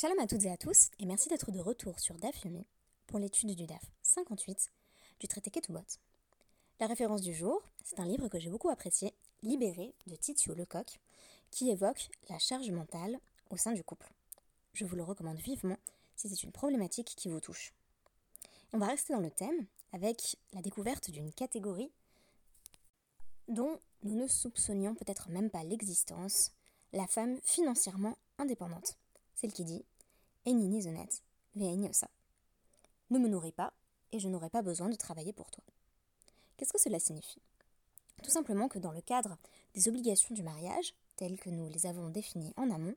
Shalom à toutes et à tous, et merci d'être de retour sur DAF Yomi pour l'étude du DAF 58 du traité Ketubot. La référence du jour, c'est un livre que j'ai beaucoup apprécié, Libéré de Titio Lecoq, qui évoque la charge mentale au sein du couple. Je vous le recommande vivement si c'est une problématique qui vous touche. On va rester dans le thème avec la découverte d'une catégorie dont nous ne soupçonnions peut-être même pas l'existence, la femme financièrement indépendante celle qui dit. Ne me nourris pas et je n'aurai pas besoin de travailler pour toi. Qu'est-ce que cela signifie? Tout simplement que dans le cadre des obligations du mariage, telles que nous les avons définies en amont,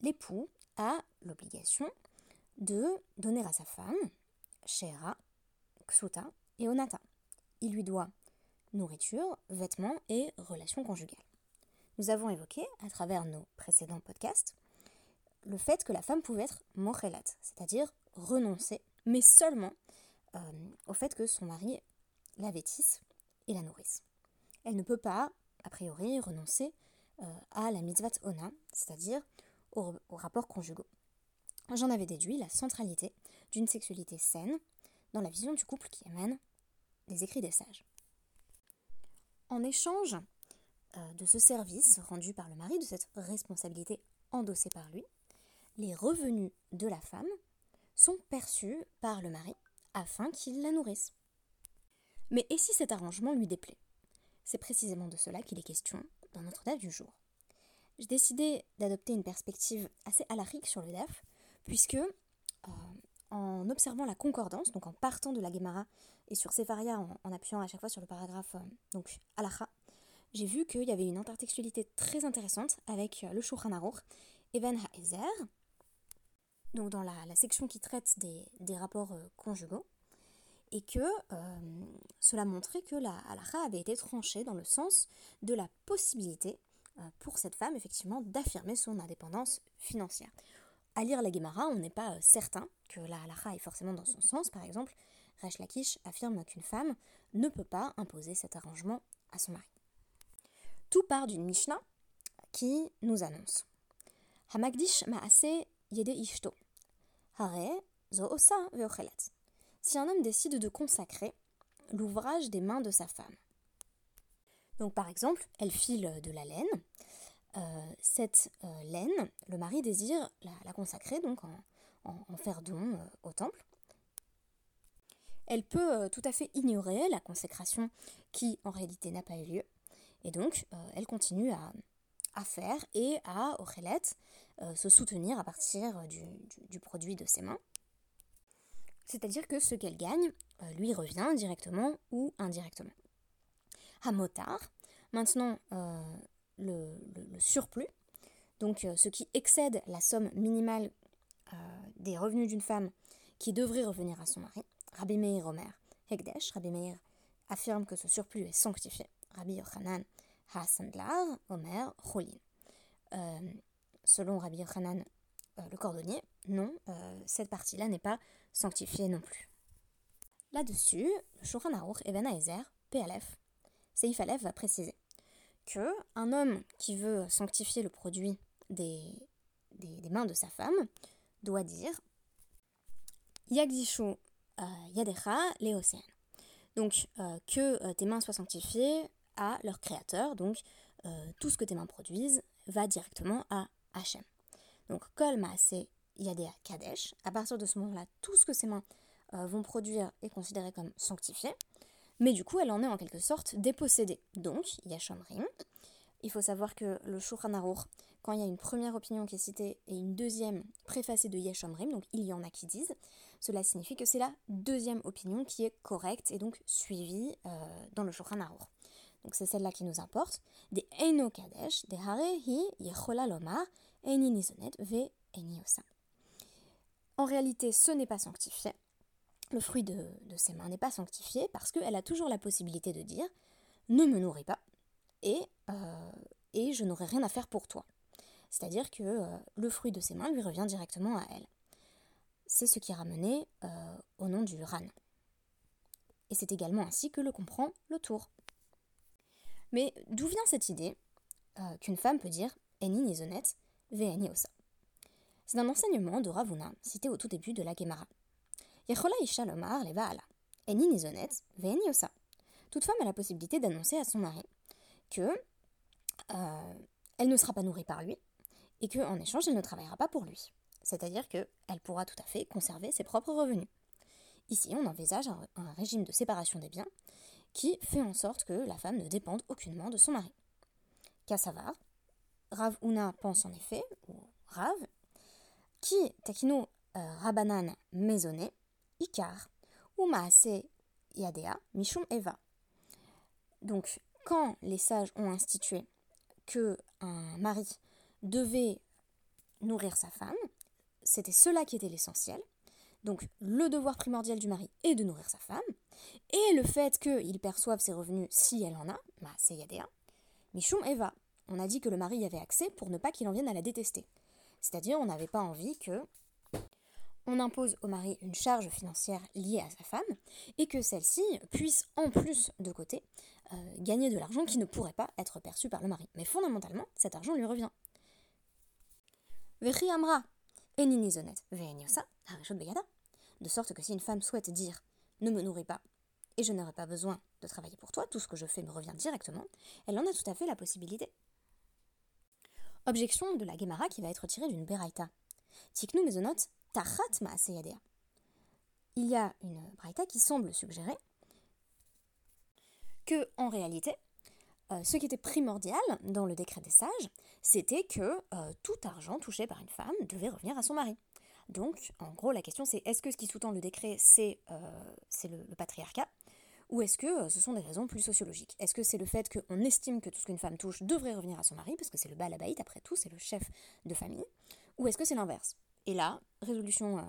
l'époux a l'obligation de donner à sa femme, Shera, Ksuta et Onata. Il lui doit nourriture, vêtements et relations conjugales. Nous avons évoqué, à travers nos précédents podcasts, le fait que la femme pouvait être mochelat, c'est-à-dire renoncer, mais seulement euh, au fait que son mari la vêtisse et la nourrisse. Elle ne peut pas, a priori, renoncer euh, à la mitzvah ona, c'est-à-dire aux, rapports conjugaux. J'en avais déduit la centralité d'une sexualité saine dans la vision du couple qui amène les écrits des sages. En échange euh, de ce service rendu par le mari, de cette responsabilité endossée par lui, les revenus de la femme sont perçus par le mari afin qu'il la nourrisse. Mais et si cet arrangement lui déplaît? C'est précisément de cela qu'il est question dans notre DAF du jour. J'ai décidé d'adopter une perspective assez alarique sur le DAF, puisque euh, en observant la concordance, donc en partant de la Gemara et sur Sepharia en, en, appuyant à chaque fois sur le paragraphe euh, donc j'ai vu qu'il y avait une intertextualité très intéressante avec euh, le Shulchan Aruch, Eben Ha'ezer, donc dans la, section qui traite des, rapports euh, conjugaux, et que euh, cela montrait que la halakha avait été tranchée dans le sens de la possibilité euh, pour cette femme, effectivement, d'affirmer son indépendance financière. À lire la Gemara, on n'est pas certain que la halakha est forcément dans son sens. Par exemple, Resh Lakish affirme qu'une femme ne peut pas imposer cet arrangement à son mari. Tout part d'une Mishnah qui nous annonce Hamagdish ma'ase yede ishto. Si un homme décide de consacrer l'ouvrage des mains de sa femme. Donc par exemple, elle file de la laine. Euh, cette euh, laine, le mari désire la, consacrer, donc en, faire don euh, au temple. Elle peut tout à fait ignorer la consécration qui en réalité n'a pas eu lieu. Et donc, elle continue à, à faire et à Ochelet euh, se soutenir à partir du, produit de ses mains. C'est-à-dire que ce qu'elle gagne euh, lui revient directement ou indirectement. Hamotar, maintenant euh, le, surplus, donc ce qui excède la somme minimale des revenus d'une femme qui devrait revenir à son mari, Rabbi Meir Omer Hekdesh, Rabbi Meir affirme que ce surplus est sanctifié, Rabbi Yochanan Ha-Sandlar, Omer Cholin selon Rabbi Yochanan, euh, le cordonnier, non, euh, cette partie-là n'est pas sanctifiée non plus. Là-dessus, le Shulchan Aruch Haezer, PLF, Seif Aleph va préciser que un homme qui veut sanctifier le produit des, des, mains de sa femme doit dire Yagdishu euh, Yadecha Leoséen. Donc, que tes mains soient sanctifiées à leur créateur, donc tout ce que tes mains produisent va directement à Hachem. Donc, Kol Maase Yadea Kadesh, à partir de ce moment-là, tout ce que ses mains euh, vont produire est considéré comme sanctifié, mais du coup, elle en est en quelque sorte dépossédée. Donc, Yashomrim. Il faut savoir que le Shulchan quand il y a une première opinion qui est citée et une deuxième préfacée de Yeshomrim, donc il y en a qui disent, cela signifie que c'est la deuxième opinion qui est correcte et donc suivie euh, dans le Shulchan Aruch. Donc c'est celle-là qui nous importe. En réalité, ce n'est pas sanctifié. Le fruit de, ses mains n'est pas sanctifié parce qu'elle a toujours la possibilité de dire ne me nourris pas et, euh, je n'aurai rien à faire pour toi. C'est-à-dire que euh, le fruit de ses mains lui revient directement à elle. C'est ce qui est ramené euh, au nom du Ran. Et c'est également ainsi que le comprend le tour. Mais d'où vient cette idée euh, qu'une femme peut dire Eni nizonet ve'eni osa C'est un enseignement de Ravuna, cité au tout début de la Gemara. Yechola isha lomar leva osa. Toute femme a la possibilité d'annoncer à son mari que euh, elle ne sera pas nourrie par lui et qu'en échange elle ne travaillera pas pour lui. C'est-à-dire qu'elle pourra tout à fait conserver ses propres revenus. Ici, on envisage un, régime de séparation des biens qui fait en sorte que la femme ne dépende aucunement de son mari. Kassavar, Rav Una pense en effet, ou Rav, qui takino euh, rabanan maisonné, ikar, ou maase yadea, mishum eva. Donc, quand les sages ont institué que un mari devait nourrir sa femme, c'était cela qui était l'essentiel. Donc, le devoir primordial du mari est de nourrir sa femme, et le fait qu'il perçoive ses revenus si elle en a, maase yadea, mishum eva. On a dit que le mari y avait accès pour ne pas qu'il en vienne à la détester. C'est-à-dire, on n'avait pas envie que on impose au mari une charge financière liée à sa femme et que celle-ci puisse en plus de côté euh, gagner de l'argent qui ne pourrait pas être perçu par le mari. Mais fondamentalement, cet argent lui revient. De sorte que si une femme souhaite dire ne me nourris pas et je n'aurai pas besoin de travailler pour toi, tout ce que je fais me revient directement, elle en a tout à fait la possibilité. Objection de la Gemara qui va être tirée d'une Beraïta. Tiknu mezonot tachat maaseyadea. Il y a une Beraïta qui semble suggérer que, en réalité, euh, ce qui était primordial dans le décret des sages, c'était que euh, tout argent touché par une femme devait revenir à son mari. Donc, en gros, la question c'est est-ce que ce qui sous-tend le décret, c'est euh, le, patriarcat ou est-ce que euh, ce sont des raisons plus sociologiques? Est-ce que c'est le fait qu'on estime que tout ce qu'une femme touche devrait revenir à son mari, parce que c'est le balabaït, après tout, c'est le chef de famille Ou est-ce que c'est l'inverse? Et là, résolution euh,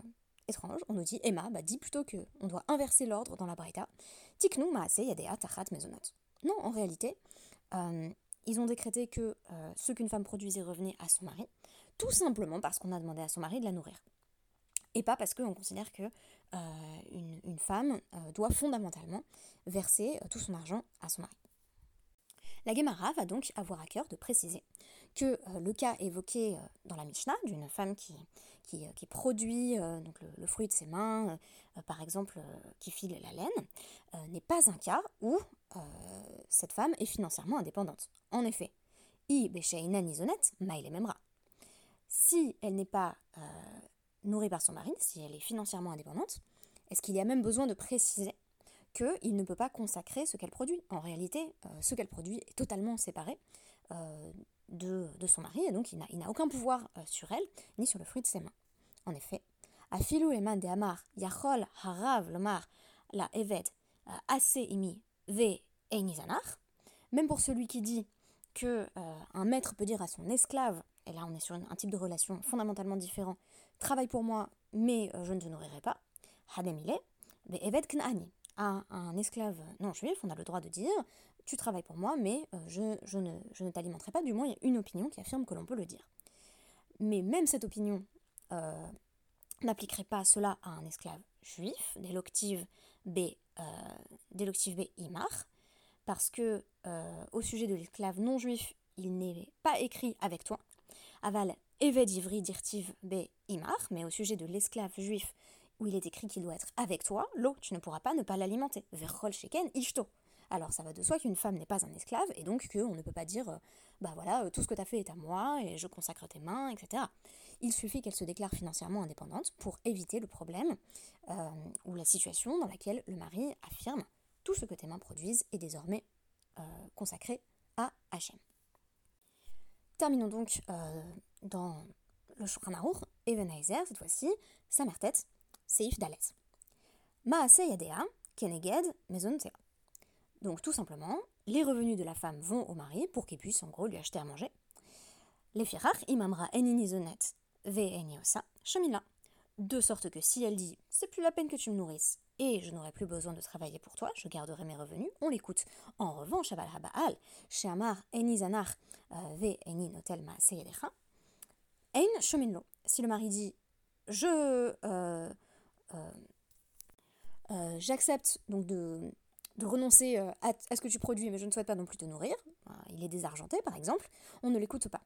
étrange, on nous dit, Emma, bah, dit plutôt qu'on doit inverser l'ordre dans la braïta. Tiknu maase yadea tachat mezonot. Non, en réalité, ils ont décrété que ce qu'une femme produisait revenait à son mari, tout simplement parce qu'on a demandé à son mari de la nourrir. Et pas parce qu'on considère que une, une, femme doit fondamentalement verser euh, tout son argent à son mari. La Gemara va donc avoir à cœur de préciser que euh, le cas évoqué euh, dans la Mishnah d'une femme qui, qui, produit donc le, fruit de ses mains, par exemple qui file la laine, n'est pas un cas où cette femme est financièrement indépendante. En effet, i memra. Si elle n'est pas nourrie par son mari, si elle est financièrement indépendante, est-ce qu'il y a même besoin de préciser qu'il ne peut pas consacrer ce qu'elle produit? En réalité, euh, ce qu'elle produit est totalement séparé euh, de, son mari, et donc il n'a aucun pouvoir euh, sur elle, ni sur le fruit de ses mains. En effet, Afilu eman de amar, yachol harav lomar, la eved, ase imi, ve einizanar, même pour celui qui dit que un maître peut dire à son esclave, et là on est sur un type de relation fondamentalement différent, travaille pour moi, mais je ne te nourrirai pas, ve eved knani, à un esclave non juif, on a le droit de dire tu travailles pour moi, mais euh, je, ne, t'alimenterai pas. Du moins, il y a une opinion qui affirme que l'on peut le dire. Mais même cette opinion euh, n'appliquerait pas cela à un esclave juif, l'octive B, euh, B imar, parce que euh, au sujet de l'esclave non juif, il n'est pas écrit avec toi. Aval Eved Ivri Dirtiv B imar, mais au sujet de l'esclave juif, où il est écrit qu'il doit être avec toi, l'eau, tu ne pourras pas ne pas l'alimenter. Verrol sheken ishto. Alors ça va de soi qu'une femme n'est pas un esclave et donc qu'on ne peut pas dire euh, bah voilà, euh, tout ce que tu as fait est à moi et je consacre tes mains, etc. Il suffit qu'elle se déclare financièrement indépendante pour éviter le problème euh, ou la situation dans laquelle le mari affirme tout ce que tes mains produisent est désormais consacré à Hachem. Terminons donc dans le Shulchan Aruch, Ebenezer, cette fois-ci, sa mère tête, Seif Dalet. Maase Yadea, Keneged, Mezontea. Donc tout simplement, les revenus de la femme vont au mari pour qu'il puisse en gros lui acheter à manger. Les firach imamra eninizonet ve eniosa shamila. De sorte que si elle dit c'est plus la peine que tu me nourrisses et je n'aurai plus besoin de travailler pour toi, je garderai mes revenus, on l'écoute. En revanche, Abal Habaal, Sheamar enizanar euh, ve eninotel maase yadecha, ein. Si le mari dit je euh, euh, j'accepte donc de, renoncer euh, à, ce que tu produis, mais je ne souhaite pas non plus te nourrir, il est désargenté par exemple, on ne l'écoute pas.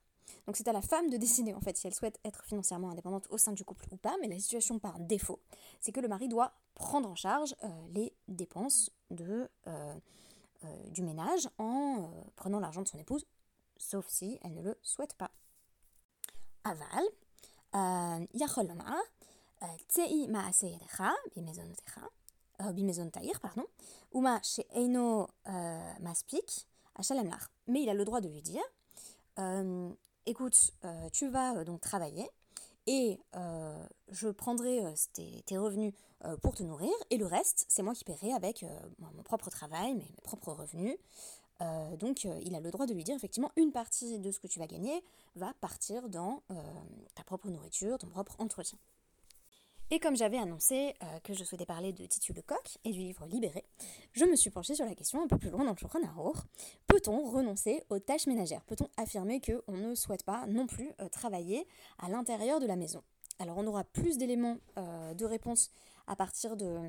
Donc c'est à la femme de décider en fait si elle souhaite être financièrement indépendante au sein du couple ou pas, mais la situation par défaut, c'est que le mari doit prendre en charge euh, les dépenses de, euh, euh, du ménage en prenant l'argent de son épouse, sauf si elle ne le souhaite pas. Aval, pardon, Uma chez Eino Maspik, mais il a le droit de lui dire écoute, euh, tu vas euh, donc travailler et je prendrai tes, revenus pour te nourrir et le reste, c'est moi qui paierai avec mon propre travail, mes propres revenus. donc il a le droit de lui dire effectivement une partie de ce que tu vas gagner va partir dans ta propre nourriture, ton propre entretien. Et comme j'avais annoncé euh, que je souhaitais parler de Titu Lecoq et du livre Libéré, je me suis penchée sur la question un peu plus loin dans le Shulchan Peut-on renoncer aux tâches ménagères? Peut-on affirmer qu'on ne souhaite pas non plus euh, travailler à l'intérieur de la maison? Alors on aura plus d'éléments euh, de réponse à partir de,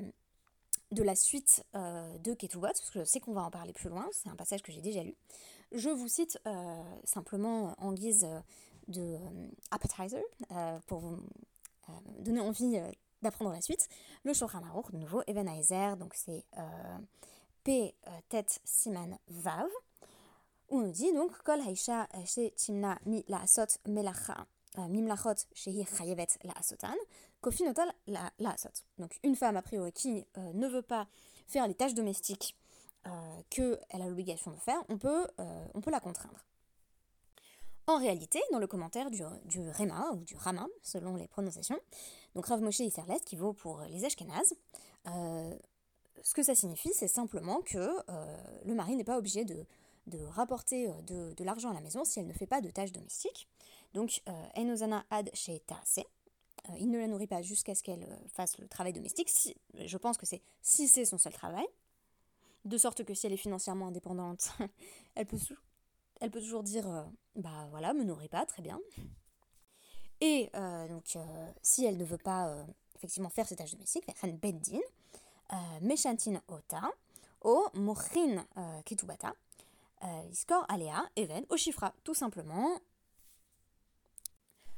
de la suite de Ketubot, parce que je sais qu'on va en parler plus loin, c'est un passage que j'ai déjà lu. Je vous cite simplement en guise de appetizer pour vous donner envie euh, d'apprendre la suite. Le Shulchan Aruch, de nouveau, Even donc c'est euh, P, tête, siman, vav. On nous dit donc, Kol haisha she timna mi la asot melacha. Mimlachot shehi chayevet la asotan, kofinotal la, asot. Donc une femme a priori qui ne veut pas faire les tâches domestiques euh, qu'elle a l'obligation de faire, on peut, on peut la contraindre. En réalité, dans le commentaire du, du Réma, ou du Rama, selon les prononciations, donc Rav Moshe qui vaut pour les Ashkenazes, euh, ce que ça signifie, c'est simplement que euh, le mari n'est pas obligé de, rapporter euh, de, l'argent à la maison si elle ne fait pas de tâches domestiques. Donc, Enozana ad sheetase, il ne la nourrit pas jusqu'à ce qu'elle fasse le travail domestique. Si, je pense que c'est si c'est son seul travail, de sorte que si elle est financièrement indépendante, elle peut elle peut toujours dire euh, bah voilà, me nourris pas, très bien. Et euh, donc, euh, si elle ne veut pas effectivement faire ses tâches domestiques, ren beddin, meshantin ota, o mochin ketubata, iskor alea, even, o chifra, tout simplement.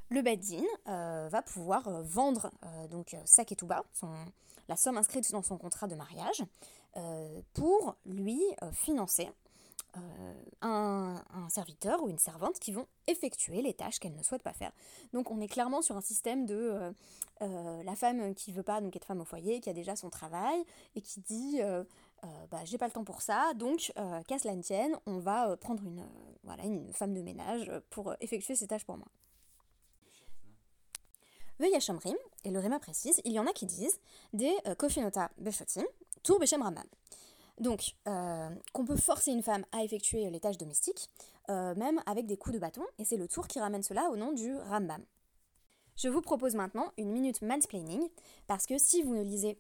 Le beddin va pouvoir vendre donc sa ketuba, son, la somme inscrite dans son contrat de mariage, pour lui financer euh, un, serviteur ou une servante qui vont effectuer les tâches qu'elle ne souhaite pas faire. Donc on est clairement sur un système de euh, euh, la femme qui veut pas donc être femme au foyer, qui a déjà son travail et qui dit bah, j'ai pas le temps pour ça, donc qu'à cela ne tienne, on va prendre une, voilà, une femme de ménage pour effectuer ces tâches pour moi. Veyachamrim, et le Réma précise, il y en a qui disent des kofinota beshotim, tour beshem ramam. Donc, euh, qu'on peut forcer une femme à effectuer les tâches domestiques, euh, même avec des coups de bâton, et c'est le tour qui ramène cela au nom du Rambam. Je vous propose maintenant une minute mansplaining, parce que si vous ne lisez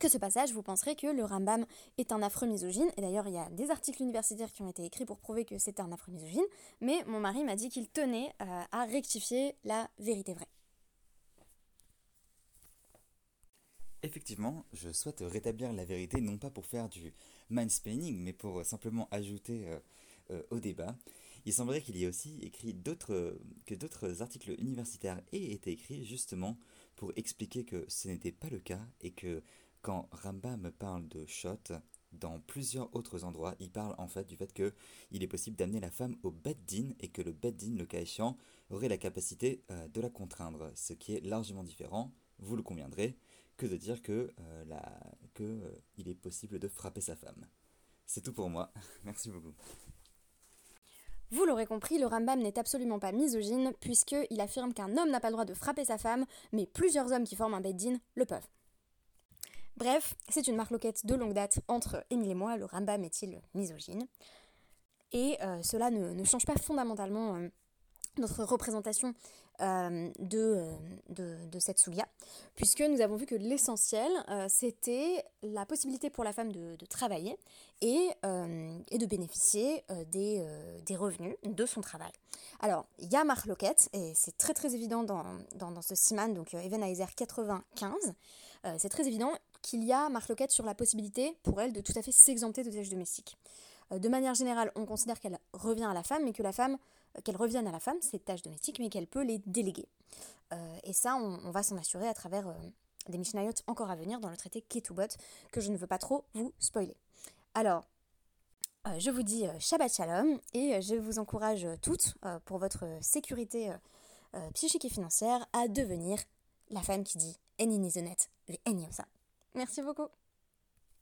que ce passage, vous penserez que le Rambam est un affreux misogyne, et d'ailleurs il y a des articles universitaires qui ont été écrits pour prouver que c'était un affreux misogyne, mais mon mari m'a dit qu'il tenait euh, à rectifier la vérité vraie. Effectivement, je souhaite rétablir la vérité, non pas pour faire du mansplaining, mais pour simplement ajouter euh, euh, au débat. Il semblerait qu'il y ait aussi écrit d'autres, que d'autres articles universitaires aient été écrits justement pour expliquer que ce n'était pas le cas et que quand Rambam parle de shot, dans plusieurs autres endroits, il parle en fait du fait qu'il est possible d'amener la femme au beddin et que le beddin, le cas échéant, aurait la capacité euh, de la contraindre, ce qui est largement différent, vous le conviendrez, que de dire que, euh, que euh, il est possible de frapper sa femme. C'est tout pour moi. Merci beaucoup. Vous l'aurez compris, le Rambam n'est absolument pas misogyne, puisqu'il affirme qu'un homme n'a pas le droit de frapper sa femme, mais plusieurs hommes qui forment un beddin le peuvent. Bref, c'est une marloquette de longue date entre Émile et moi, le Rambam est-il misogyne? Et euh, cela ne, change pas fondamentalement notre représentation euh, de, de, de, cette soulia, puisque nous avons vu que l'essentiel, euh, c'était la possibilité pour la femme de, travailler et, euh, et, de bénéficier des, des, revenus de son travail. Alors, il y a Marloquette, et c'est très très évident dans, dans, ce Siman, donc Even 95, c'est très évident qu'il y a Marloquette sur la possibilité pour elle de tout à fait s'exempter de tâches domestiques. de manière générale, on considère qu'elle revient à la femme, mais que la femme qu'elles reviennent à la femme, ces tâches domestiques, mais qu'elle peut les déléguer. et ça, on, va s'en assurer à travers des Mishnayot encore à venir dans le traité Ketubot, que je ne veux pas trop vous spoiler. Alors, je vous dis Shabbat Shalom et je vous encourage toutes, pour votre sécurité psychique et financière, à devenir la femme qui dit Eni Nizonet, ça. Merci beaucoup.